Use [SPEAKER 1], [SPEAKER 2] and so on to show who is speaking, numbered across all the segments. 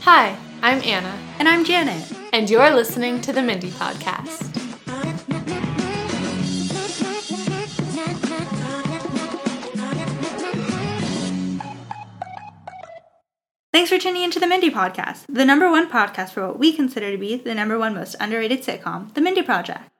[SPEAKER 1] Hi, I'm Anna,
[SPEAKER 2] And I'm Janet.
[SPEAKER 1] and you're listening to the Mindy Podcast.
[SPEAKER 2] Thanks for tuning into the Mindy Podcast, the number one podcast for what we consider to be the number one most underrated sitcom, The Mindy Project.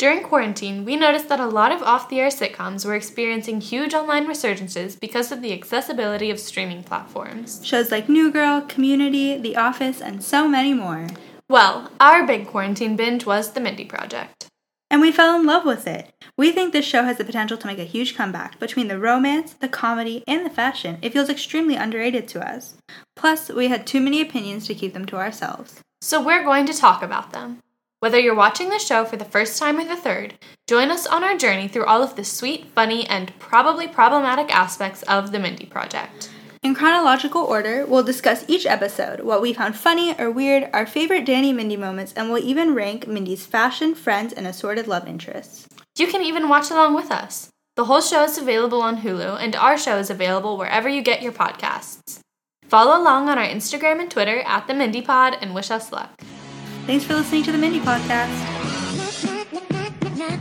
[SPEAKER 1] During quarantine, we noticed that a lot of off the air sitcoms were experiencing huge online resurgences because of the accessibility of streaming platforms.
[SPEAKER 2] Shows like New Girl, Community, The Office, and so many more.
[SPEAKER 1] Well, our big quarantine binge was The Mindy Project.
[SPEAKER 2] And we fell in love with it. We think this show has the potential to make a huge comeback. Between the romance, the comedy, and the fashion, it feels extremely underrated to us. Plus, we had too many opinions to keep them to ourselves.
[SPEAKER 1] So we're going to talk about them. Whether you're watching the show for the first time or the third, join us on our journey through all of the sweet, funny, and probably problematic aspects of The Mindy Project.
[SPEAKER 2] In chronological order, we'll discuss each episode, what we found funny or weird, our favorite Danny Mindy moments, and we'll even rank Mindy's fashion, friends, and assorted love interests.
[SPEAKER 1] You can even watch along with us. The whole show is available on Hulu, and our show is available wherever you get your podcasts. Follow along on our Instagram and Twitter at the Mindy Pod and wish us luck.
[SPEAKER 2] Thanks for listening to the Mindy Podcast.